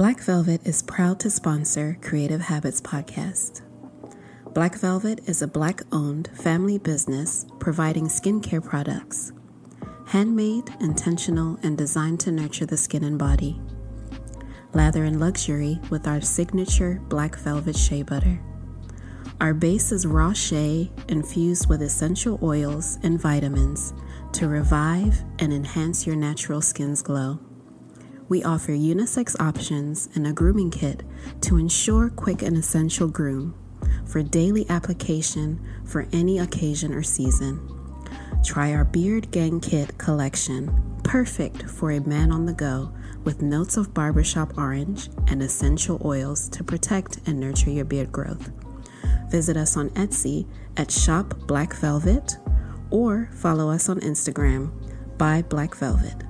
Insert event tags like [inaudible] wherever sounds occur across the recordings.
Black Velvet is proud to sponsor Creative Habits Podcast. Black Velvet is a black owned family business providing skincare products. Handmade, intentional, and designed to nurture the skin and body. Lather in luxury with our signature black velvet shea butter. Our base is raw shea infused with essential oils and vitamins to revive and enhance your natural skin's glow. We offer unisex options and a grooming kit to ensure quick and essential groom for daily application for any occasion or season. Try our Beard Gang Kit collection, perfect for a man on the go with notes of barbershop orange and essential oils to protect and nurture your beard growth. Visit us on Etsy at Shop Black Velvet or follow us on Instagram by Black Velvet.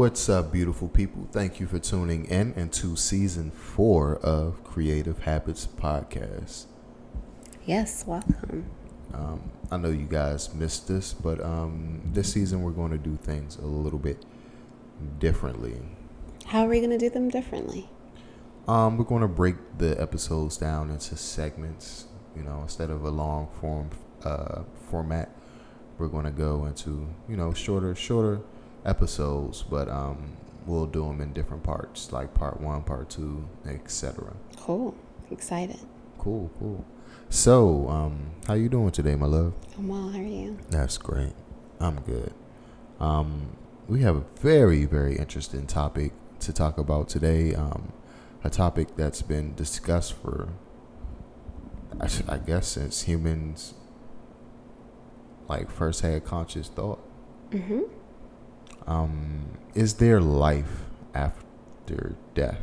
What's up, beautiful people? Thank you for tuning in into season four of Creative Habits Podcast. Yes, welcome. Um, I know you guys missed this, but um, this season we're going to do things a little bit differently. How are we going to do them differently? Um, we're going to break the episodes down into segments. You know, instead of a long form uh, format, we're going to go into you know shorter, shorter episodes, but um, we'll do them in different parts, like part one, part two, etc. Cool. Excited. Cool, cool. So, um, how you doing today, my love? I'm well. How are you? That's great. I'm good. Um, we have a very, very interesting topic to talk about today. Um, a topic that's been discussed for, I I guess, since humans like first had conscious thought. Mm-hmm. Um, is there life after death?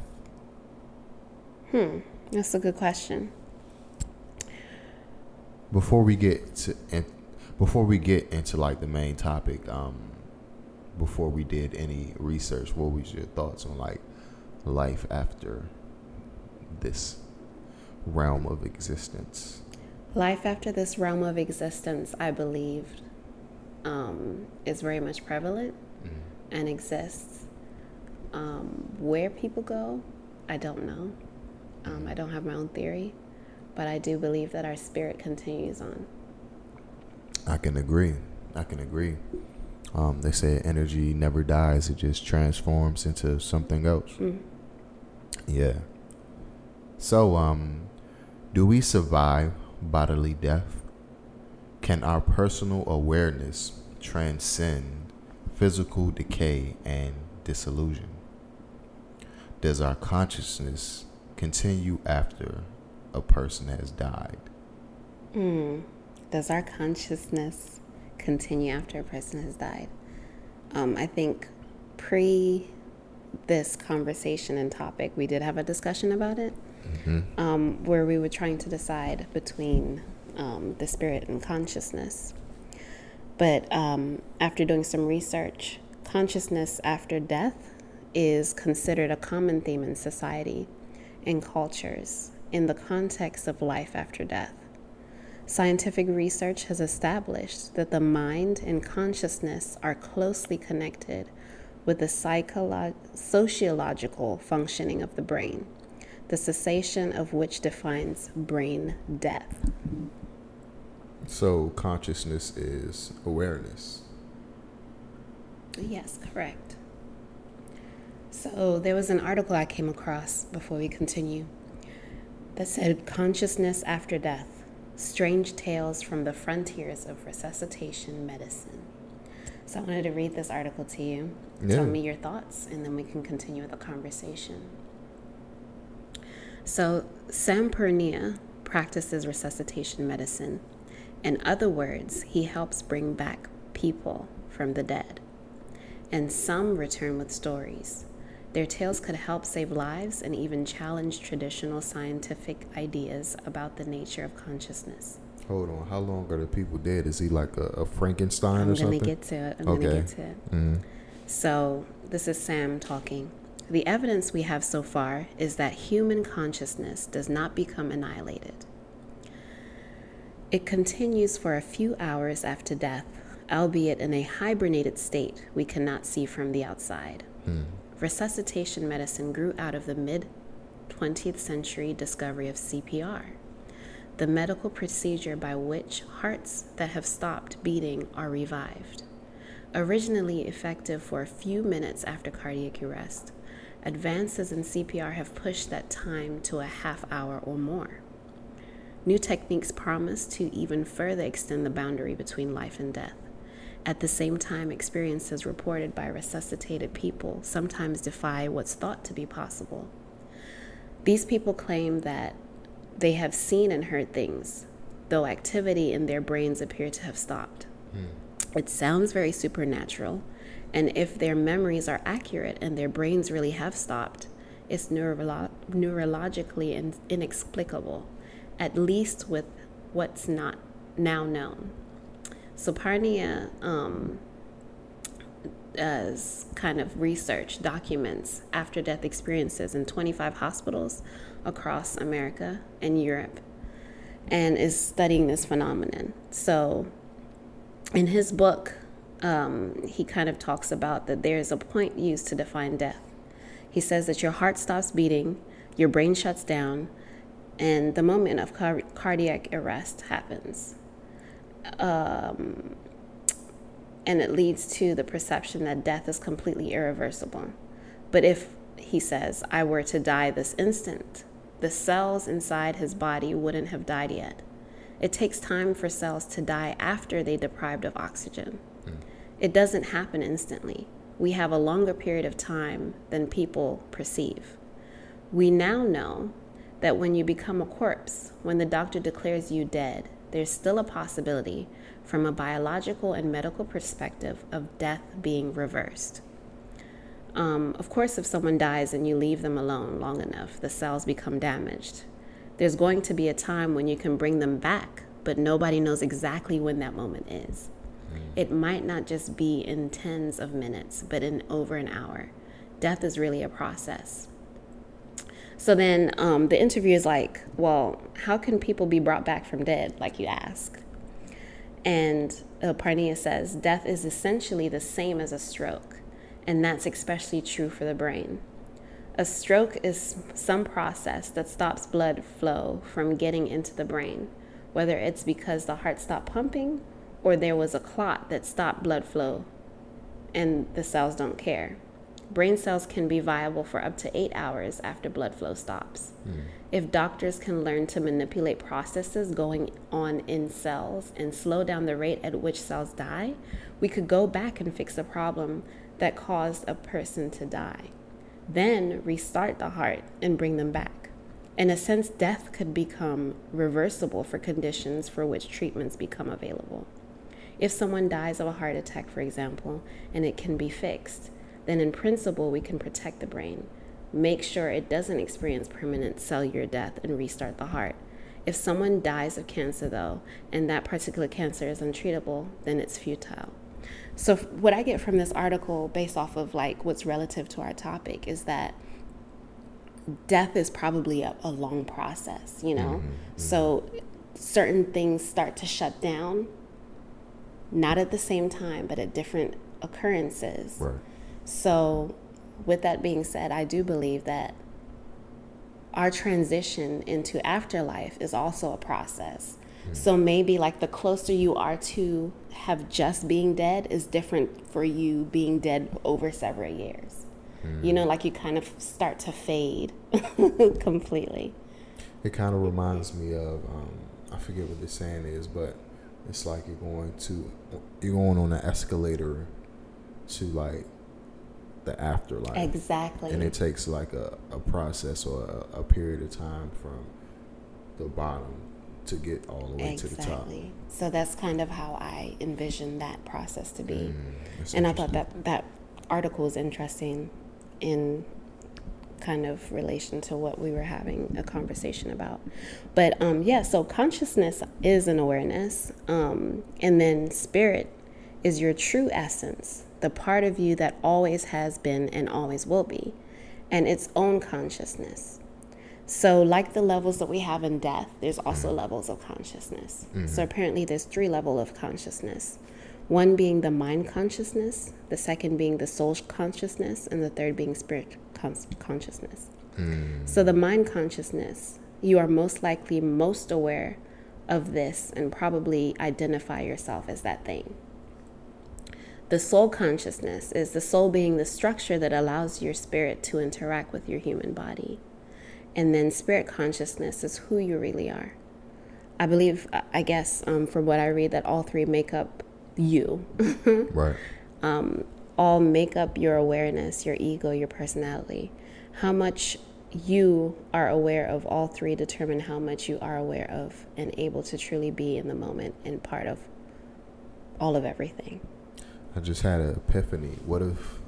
Hmm, that's a good question. Before we get to in, before we get into like the main topic, um, before we did any research, what was your thoughts on like life after this realm of existence? Life after this realm of existence, I believe, um, is very much prevalent and exists. Um, where people go, I don't know. Um, I don't have my own theory, but I do believe that our spirit continues on. I can agree. I can agree. Um, they say energy never dies; it just transforms into something else. Mm. Yeah. So, um, do we survive bodily death? Can our personal awareness transcend physical decay and disillusion? Does our consciousness continue after a person has died? Mm. Does our consciousness continue after a person has died? Um, I think pre this conversation and topic, we did have a discussion about it mm-hmm. um, where we were trying to decide between um, the spirit and consciousness. But um, after doing some research, consciousness after death is considered a common theme in society and cultures in the context of life after death. Scientific research has established that the mind and consciousness are closely connected with the psycholo- sociological functioning of the brain, the cessation of which defines brain death. So consciousness is awareness. Yes, correct. So there was an article I came across before we continue that said consciousness after death strange tales from the frontiers of resuscitation medicine. So I wanted to read this article to you. Yeah. Tell me your thoughts, and then we can continue the conversation. So, Sam Parnia practices resuscitation medicine in other words, he helps bring back people from the dead. and some return with stories. Their tales could help save lives and even challenge traditional scientific ideas about the nature of consciousness. Hold on, how long are the people dead? Is he like a, a Frankenstein I'm or something? to get to it. I'm Okay. to get to it. Mhm. So, this is Sam talking. The evidence we have so far is that human consciousness does not become annihilated. It continues for a few hours after death, albeit in a hibernated state we cannot see from the outside. Hmm. Resuscitation medicine grew out of the mid 20th century discovery of CPR, the medical procedure by which hearts that have stopped beating are revived. Originally effective for a few minutes after cardiac arrest, advances in CPR have pushed that time to a half hour or more. New techniques promise to even further extend the boundary between life and death. At the same time, experiences reported by resuscitated people sometimes defy what's thought to be possible. These people claim that they have seen and heard things, though activity in their brains appear to have stopped. Hmm. It sounds very supernatural, and if their memories are accurate and their brains really have stopped, it's neurolo- neurologically in- inexplicable, at least with what's not now known. So Parnia um, as kind of research documents after death experiences in 25 hospitals across America and Europe and is studying this phenomenon. So in his book, um, he kind of talks about that there's a point used to define death. He says that your heart stops beating, your brain shuts down, and the moment of car- cardiac arrest happens. Um, and it leads to the perception that death is completely irreversible. But if, he says, I were to die this instant, the cells inside his body wouldn't have died yet. It takes time for cells to die after they deprived of oxygen. It doesn't happen instantly. We have a longer period of time than people perceive. We now know that when you become a corpse, when the doctor declares you dead, there's still a possibility, from a biological and medical perspective, of death being reversed. Um, of course, if someone dies and you leave them alone long enough, the cells become damaged. There's going to be a time when you can bring them back, but nobody knows exactly when that moment is. It might not just be in tens of minutes, but in over an hour. Death is really a process. So then um, the interview is like, well, how can people be brought back from dead, like you ask? And uh, Parnia says, death is essentially the same as a stroke, and that's especially true for the brain. A stroke is some process that stops blood flow from getting into the brain, whether it's because the heart stopped pumping or there was a clot that stopped blood flow and the cells don't care. Brain cells can be viable for up to eight hours after blood flow stops. Hmm. If doctors can learn to manipulate processes going on in cells and slow down the rate at which cells die, we could go back and fix a problem that caused a person to die. Then restart the heart and bring them back. In a sense, death could become reversible for conditions for which treatments become available. If someone dies of a heart attack, for example, and it can be fixed, then in principle we can protect the brain, make sure it doesn't experience permanent cellular death, and restart the heart. If someone dies of cancer, though, and that particular cancer is untreatable, then it's futile. So, what I get from this article, based off of like what's relative to our topic, is that death is probably a, a long process, you know? Mm-hmm, mm-hmm. So, certain things start to shut down, not at the same time, but at different occurrences. Right. So, with that being said, I do believe that our transition into afterlife is also a process. So, maybe like the closer you are to have just being dead is different for you being dead over several years. You know, like you kind of start to fade [laughs] completely. It kind of reminds me of um, I forget what the saying is, but it's like you're going to you're going on an escalator to like the afterlife, Exactly. and it takes like a, a process or a, a period of time from the bottom to get all the way to the top. Exactly. So that's kind of how I envision that process to be. Mm, and I thought that that article was interesting in kind of relation to what we were having a conversation about. But um, yeah, so consciousness is an awareness, um, and then spirit is your true essence, the part of you that always has been and always will be, and its own consciousness. So, like the levels that we have in death, there's also levels of consciousness. Mm-hmm. So, apparently, there's three level of consciousness. One being the mind consciousness, the second being the soul consciousness, and the third being spirit consciousness. Mm. So, the mind consciousness, you are most likely most aware of this and probably identify yourself as that thing. The soul consciousness is the soul being the structure that allows your spirit to interact with your human body. And then spirit consciousness is who you really are. I believe, I guess, um, from what I read, that all three make up you. [laughs] right. Um, all make up your awareness, your ego, your personality. How much you are aware of all three determine how much you are aware of and able to truly be in the moment and part of all of everything. I just had an epiphany. What if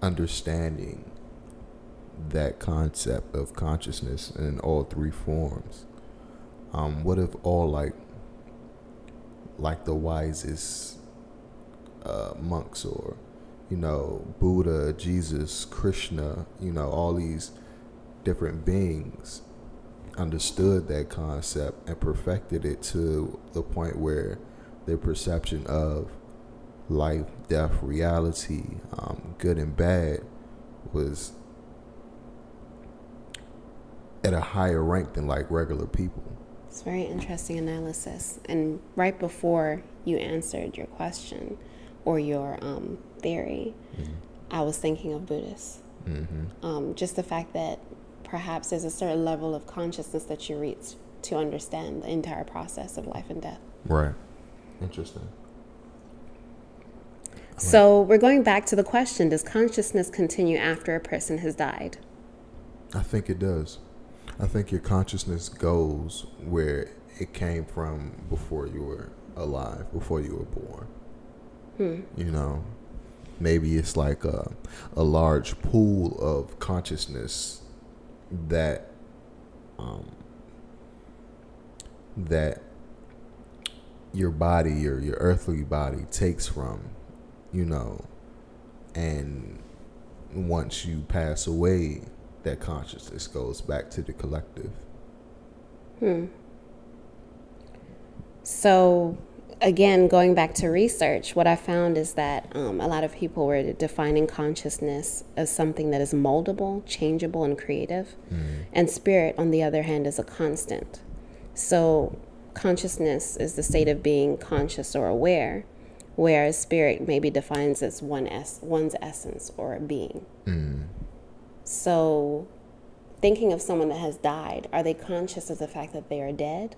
understanding that concept of consciousness in all three forms? Um, what if all like like the wisest uh, monks or you know Buddha, Jesus, Krishna, you know all these different beings understood that concept and perfected it to the point where their perception of life, death, reality, um, good and bad, was at a higher rank than like regular people. It's very interesting analysis. And right before you answered your question or your um, theory, mm-hmm. I was thinking of Buddhists. Mm-hmm. Um, just the fact that perhaps there's a certain level of consciousness that you reach to understand the entire process of life and death. Right. Interesting. So we're going back to the question Does consciousness continue after a person has died? I think it does. I think your consciousness goes where it came from before you were alive, before you were born. Hmm. You know, maybe it's like a, a large pool of consciousness that um, that your body or your earthly body takes from you know, and once you pass away, that consciousness goes back to the collective. Hmm. So, again, going back to research, what I found is that um, a lot of people were defining consciousness as something that is moldable, changeable, and creative, mm. and spirit, on the other hand, is a constant. So, consciousness is the state of being conscious or aware whereas spirit maybe defines as one es- one's essence or a being. Mm. So, thinking of someone that has died, are they conscious of the fact that they are dead?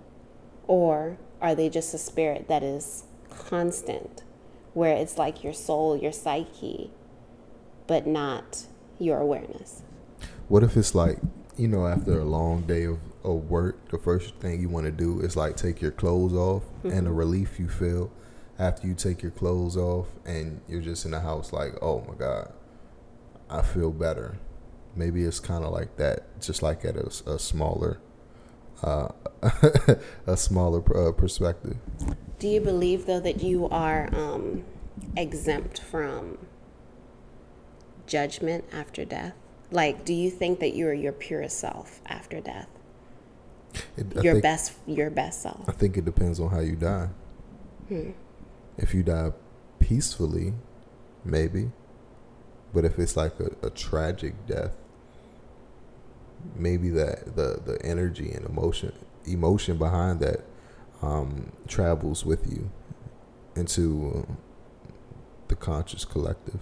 Or are they just a spirit that is constant, where it's like your soul, your psyche, but not your awareness? What if it's like, you know, after a long day of, of work, the first thing you want to do is like take your clothes off mm-hmm. and the relief you feel after you take your clothes off and you're just in the house like, oh my God, I feel better. Maybe it's kind of like that, just like at a, a smaller, uh, [laughs] a smaller uh, perspective. Do you believe though that you are um, exempt from judgment after death? Like, do you think that you are your purest self after death? It, your think, best, your best self. I think it depends on how you die. Hmm. If you die peacefully, maybe. But if it's like a, a tragic death, maybe that the, the energy and emotion emotion behind that um, travels with you into uh, the conscious collective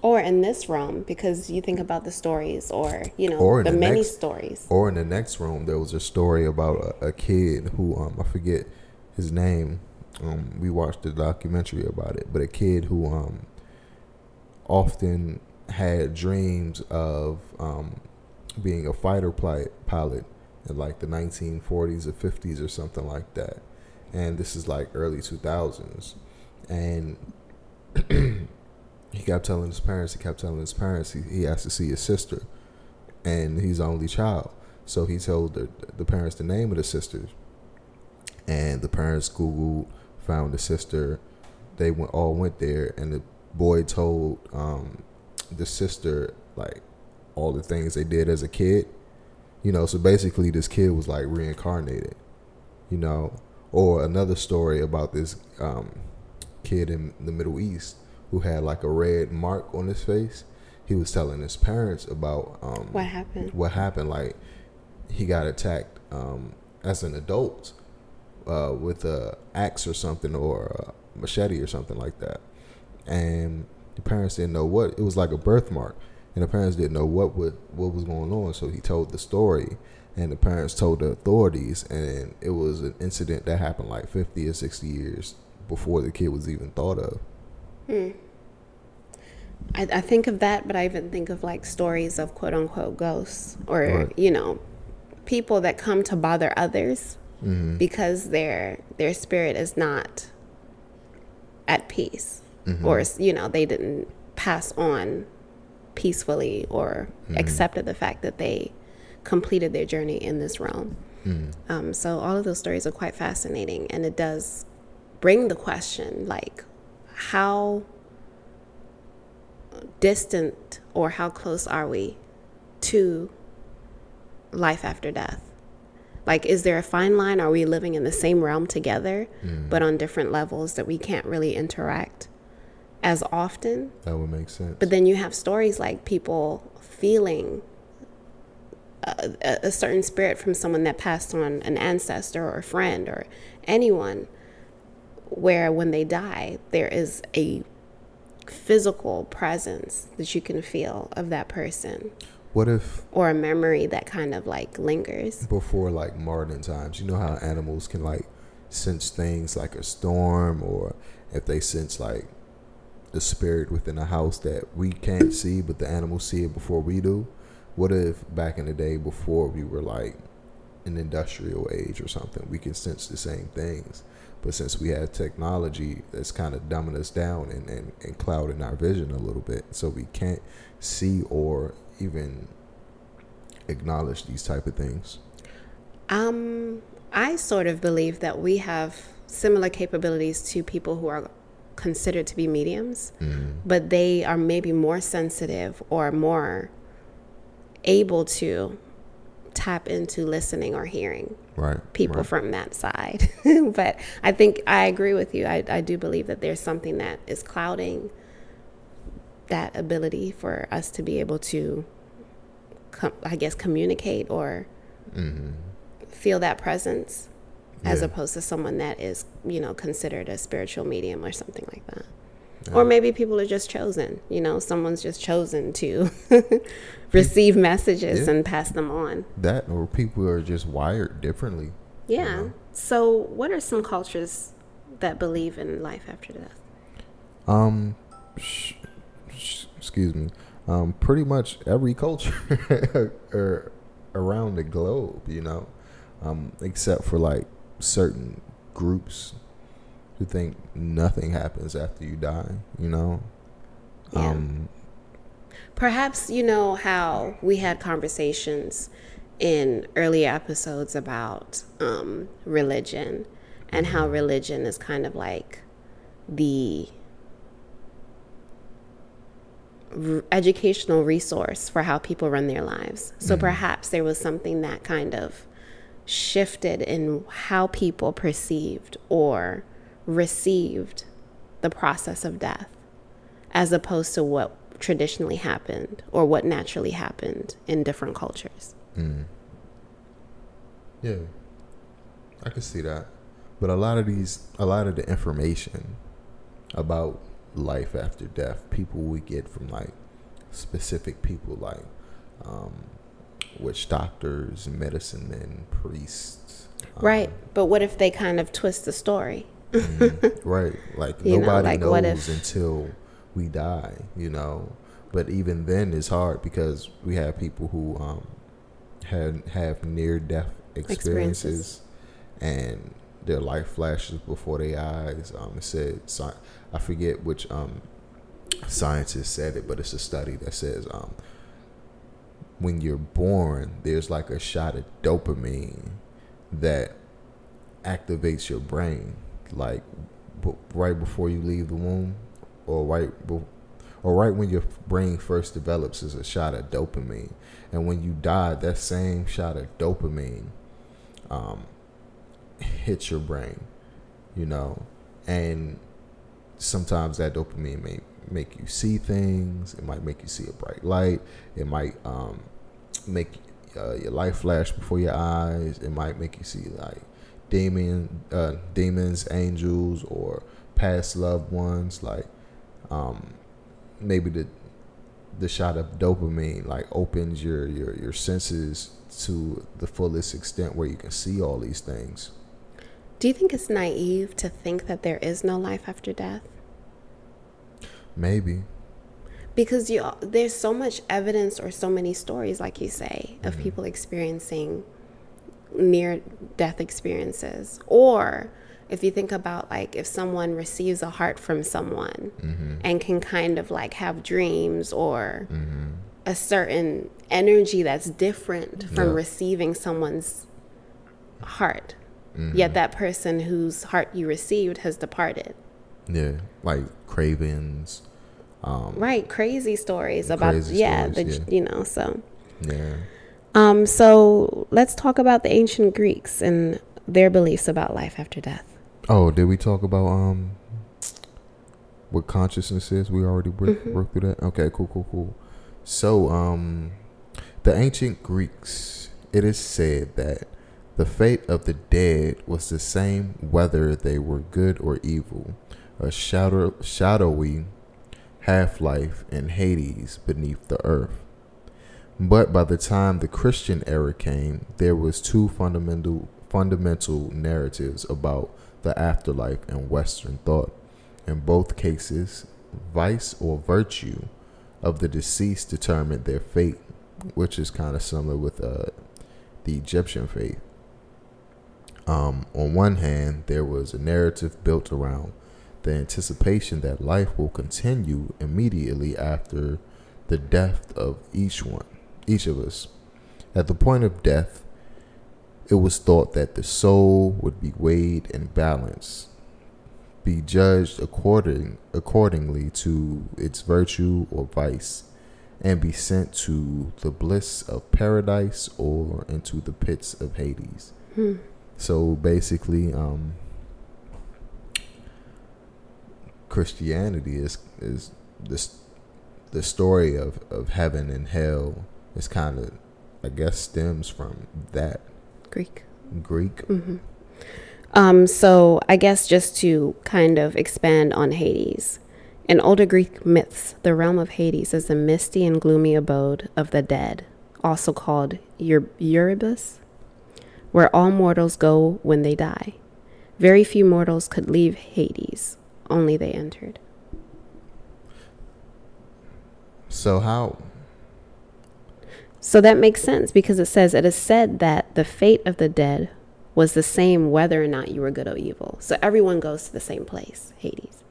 or in this room because you think about the stories or you know the, the, many next, stories or in the next room there was a story about a, a kid who um, i forget his name um, we watched a documentary about it, but a kid who um, often had dreams of um, being a fighter pilot in like the 1940s or 50s or something like that. And this is like early 2000s. And [clears throat] he kept telling his parents. He kept telling his parents he, he has to see his sister, and he's the only child. So he told the the parents the name of the sisters, and the parents googled, found the sister. They went all went there, and the boy told um, the sister like all the things they did as a kid. You know, so basically this kid was like reincarnated. You know, or another story about this um, kid in the Middle East who had like a red mark on his face. He was telling his parents about um, what happened. What happened? Like he got attacked um, as an adult uh, with a axe or something or a machete or something like that, and the parents didn't know what it was like a birthmark, and the parents didn't know what would, what was going on. So he told the story, and the parents told the authorities, and it was an incident that happened like fifty or sixty years before the kid was even thought of. Hmm. I, I think of that, but I even think of like stories of quote unquote ghosts or, right. you know, people that come to bother others mm-hmm. because their their spirit is not at peace mm-hmm. or you know they didn't pass on peacefully or mm-hmm. accepted the fact that they completed their journey in this realm mm-hmm. um, so all of those stories are quite fascinating and it does bring the question like how distant or how close are we to life after death? Like, is there a fine line? Are we living in the same realm together, mm. but on different levels that we can't really interact as often? That would make sense. But then you have stories like people feeling a, a, certain spirit from someone that passed on an ancestor or a friend or anyone, where when they die, there is a physical presence that you can feel of that person. What if or a memory that kind of like lingers before like modern times? You know how animals can like sense things like a storm, or if they sense like the spirit within a house that we can't see, but the animals see it before we do. What if back in the day, before we were like an industrial age or something, we can sense the same things? But since we have technology that's kind of dumbing us down and, and, and clouding our vision a little bit, so we can't see or even acknowledge these type of things? Um, I sort of believe that we have similar capabilities to people who are considered to be mediums, mm-hmm. but they are maybe more sensitive or more able to tap into listening or hearing right, people right. from that side. [laughs] but I think I agree with you. I, I do believe that there's something that is clouding that ability for us to be able to, com- I guess, communicate or mm-hmm. feel that presence, yeah. as opposed to someone that is, you know, considered a spiritual medium or something like that. Yeah. Or maybe people are just chosen. You know, someone's just chosen to [laughs] receive messages yeah. and pass them on. That, or people are just wired differently. Yeah. You know? So, what are some cultures that believe in life after death? Um, excuse me, um, pretty much every culture [laughs] er, around the globe, you know, um, except for like certain groups who think nothing happens after you die, you know. Yeah. Um, Perhaps you know how we had conversations in earlier episodes about um, religion and how mm-hmm. religion is kind of like the educational resource for how people run their lives. So mm-hmm. perhaps there was something that kind of shifted in how people perceived or received the process of death as opposed to what traditionally happened or what naturally happened in different cultures. Mm. Yeah. I can see that. But a lot of these a lot of the information about life after death people we get from like specific people like um, witch doctors, medicine men, priests. Um, right. But what if they kind of twist the story? mm, [laughs] right. Like nobody know, like knows until we die, you know. But even then it's hard because we have people who um, had have near death experiences, experiences, and their life flashes before their eyes. Um, it said I forget which um, scientists said it, but it's a study that says um, when you're born, there's like a shot of dopamine that activates your brain, like b- right before you leave the womb, or right, or right when your brain first develops, is a shot of dopamine, and when you die, that same shot of dopamine um, hits your brain, you know, and sometimes that dopamine may make you see things. It might make you see a bright light. It might um, make uh, your life flash before your eyes. It might make you see like demon, uh, demons, angels, or past loved ones. Like um, maybe the the shot of dopamine like opens your your your senses to the fullest extent where you can see all these things. Do you think it's naive to think that there is no life after death? Maybe. Because you there's so much evidence or so many stories like you say of mm-hmm. people experiencing near death experiences or if you think about like if someone receives a heart from someone mm-hmm. and can kind of like have dreams or mm-hmm. a certain energy that's different from yeah. receiving someone's heart mm-hmm. yet that person whose heart you received has departed yeah like cravings um, right crazy stories about crazy yeah, stories, the, yeah you know so yeah um so let's talk about the ancient greeks and their beliefs about life after death Oh, did we talk about um what consciousness is? We already worked, mm-hmm. worked through that. Okay, cool, cool, cool. So, um, the ancient Greeks, it is said that the fate of the dead was the same whether they were good or evil, a shadow, shadowy half life in Hades beneath the earth. But by the time the Christian era came, there was two fundamental fundamental narratives about the afterlife in Western thought. In both cases, vice or virtue of the deceased determined their fate, which is kind of similar with uh, the Egyptian faith. Um, on one hand, there was a narrative built around the anticipation that life will continue immediately after the death of each one, each of us. At the point of death, it was thought that the soul would be weighed and balanced, be judged according accordingly to its virtue or vice, and be sent to the bliss of paradise or into the pits of Hades. Hmm. So basically, um, Christianity is is this the story of, of heaven and hell is kind of I guess stems from that Greek. Greek. Mm-hmm. Um, so I guess just to kind of expand on Hades. In older Greek myths, the realm of Hades is a misty and gloomy abode of the dead, also called Ur- Erebus, where all mortals go when they die. Very few mortals could leave Hades, only they entered. So, how so that makes sense because it says it is said that the fate of the dead was the same whether or not you were good or evil. So everyone goes to the same place, Hades.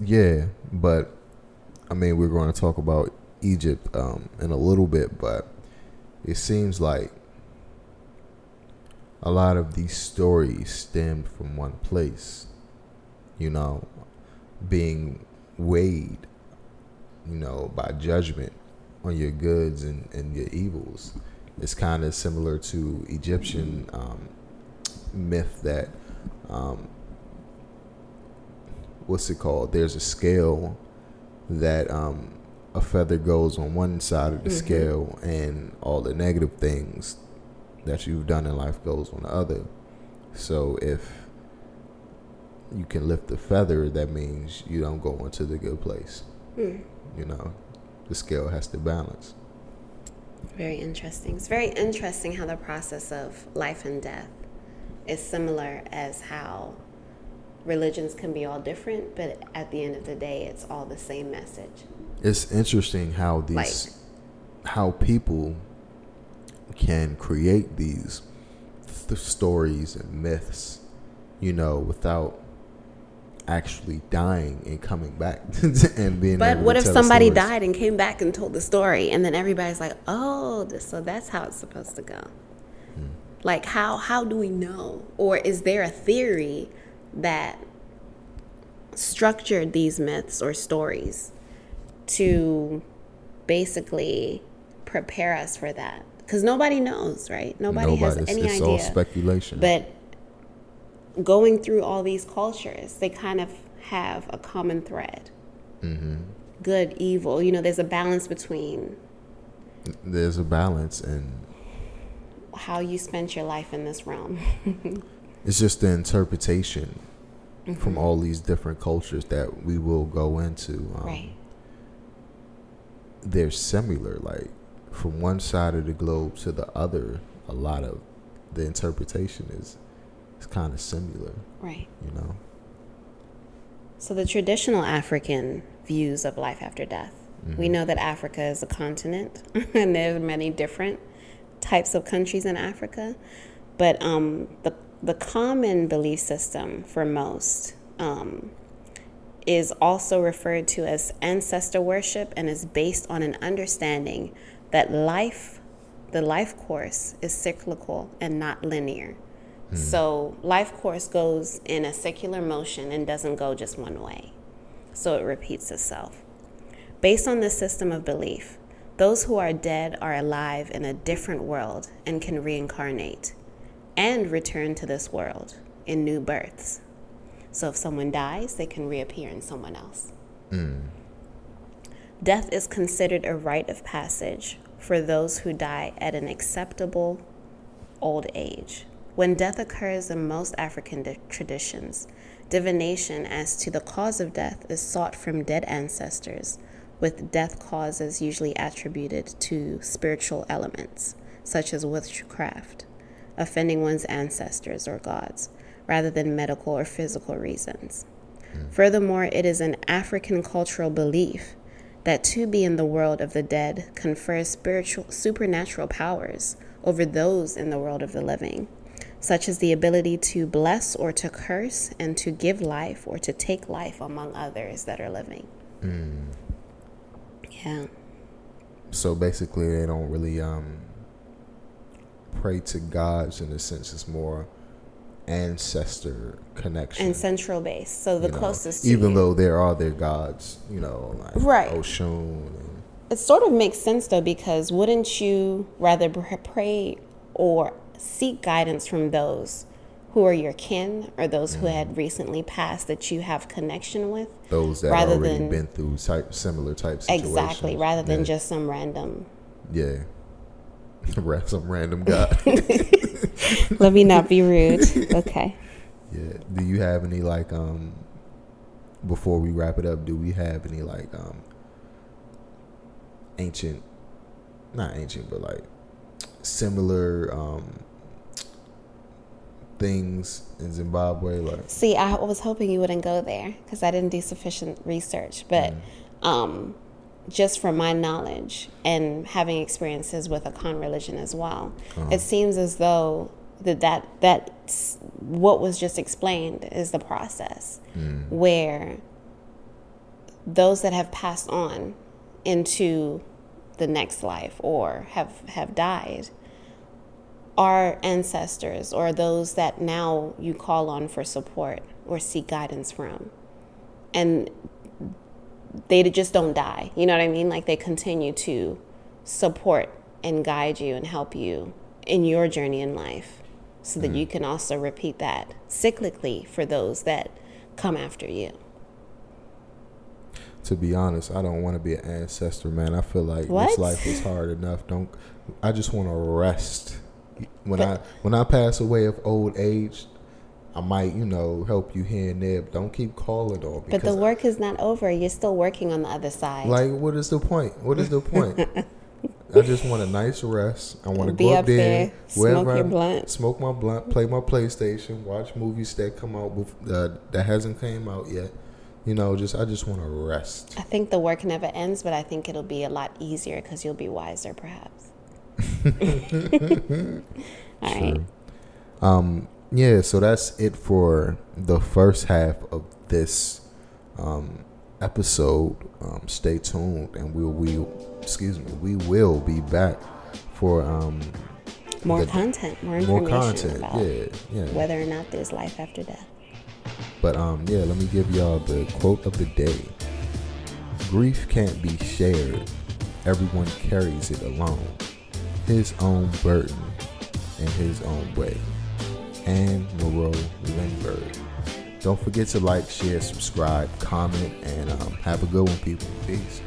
Yeah, but I mean, we're going to talk about Egypt um, in a little bit, but it seems like a lot of these stories stemmed from one place, you know, being weighed, you know, by judgment on your goods and, and your evils. It's kind of similar to Egyptian um, myth that um, what's it called? There's a scale that um, a feather goes on one side of the mm-hmm. scale, and all the negative things that you've done in life goes on the other. So if you can lift the feather, that means you don't go into the good place. Mm. You know, the scale has to balance. Very interesting. It's very interesting how the process of life and death is similar as how religions can be all different, but at the end of the day, it's all the same message. It's interesting how these, like, how people can create these th- stories and myths, you know, without actually dying and coming back [laughs] and being. But what if somebody stories. died and came back and told the story, and then everybody's like, "Oh, so that's how it's supposed to go." Hmm. Like, how how do we know, or is there a theory that structured these myths or stories to basically prepare us for that? Because nobody knows, right? Nobody, has any it's, it's idea. all speculation. But going through all these cultures, they kind of have a common thread. Mm-hmm. Good, evil. You know, there's a balance between There's a balance, and how you spent your life in this realm. [laughs] it's just the interpretation Mm-hmm. from all these different cultures that we will go into. Um, right. They're similar, like from one side of the globe to the other. A lot of the interpretation is is kind of similar, Right. you know. So the traditional African views of life after death. We know that Africa is a continent, [laughs] and there are many different types of countries in Africa. But um, the the common belief system for most um, is also referred to as ancestor worship, and is based on an understanding that life, the life course, is cyclical and not linear. Hmm. So life course goes in a circular motion and doesn't go just one way. So it repeats itself. Based on this system of belief, those who are dead are alive in a different world and can reincarnate and return to this world in new births. So if someone dies, they can reappear in someone else. Hmm. Death is considered a rite of passage for those who die at an acceptable old age. When death occurs in most African di- traditions, divination as to the cause of death is sought from dead ancestors, with death causes usually attributed to spiritual elements, such as witchcraft, offending one's ancestors or gods, rather than medical or physical reasons. Hmm. Furthermore, it is an African cultural belief that to be in the world of the dead confers spiritual supernatural powers over those in the world of the living, such as the ability to bless or to curse and to give life or to take life among others that are living. Yeah. So basically, they don't really um, pray to gods in a sense. It's more ancestor connection. And central base. So the you know, closest to even though there are their gods, you know, like Right. Oshun. And, It sort of makes sense though, because wouldn't you rather pray or seek guidance from those who are your kin or those who had mm-hmm. recently passed that you have connection with? those that Rather already than- been through type similar type situations. Exactly, rather than yeah. just some random. yeah, [laughs] some random god. [laughs] [laughs] [laughs] Let me not be rude. Okay. yeah. Do you have any like um? Before we wrap it up, do we have any like um? Ancient, not ancient, but like similar um things in Zimbabwe, like See, I was hoping you wouldn't go there because I didn't do sufficient research. But um, just from my knowledge and having experiences with a con religion as well, uh-huh. it seems as though that that that's what was just explained is the process mm. where those that have passed on into the next life or have have died our ancestors or those that now you call on for support or seek guidance from. And they just don't die. You know what I mean? Like they continue to support and guide you and help you in your journey in life so that mm-hmm. you can also repeat that cyclically for those that come after you. to be honest, I don't want to be an ancestor, man. I feel like What? this life is hard enough. Don't I just want to rest. When I when I pass away of old age, I might, you know, help you here and there, but don't keep calling on me. But the work is not over. You're still working on the other side. like what is the point? What is the point? [laughs] I just want a nice rest. I want to go up up there, there, smoke your I- blunt. smoke my blunt, play my PlayStation, watch movies that come out uh, that hasn't came out yet. You know, just I just want to rest. I think the work never ends, but I think it'll be a lot easier because you'll be wiser, perhaps. [laughs] [laughs] All right. Um, yeah, so that's it for the first half of this um, episode, um, stay tuned, and we'll we excuse me, we will be back for um, more the, content, more information more content. about yeah, yeah. whether or not there's life after death. But um, yeah, let me give y'all the quote of the day. Grief can't be shared. Everyone carries it alone. His own burden in his own way. Anne Morrow Lindbergh. Don't forget to like, share, subscribe, comment, and um, have a good one, people. Peace.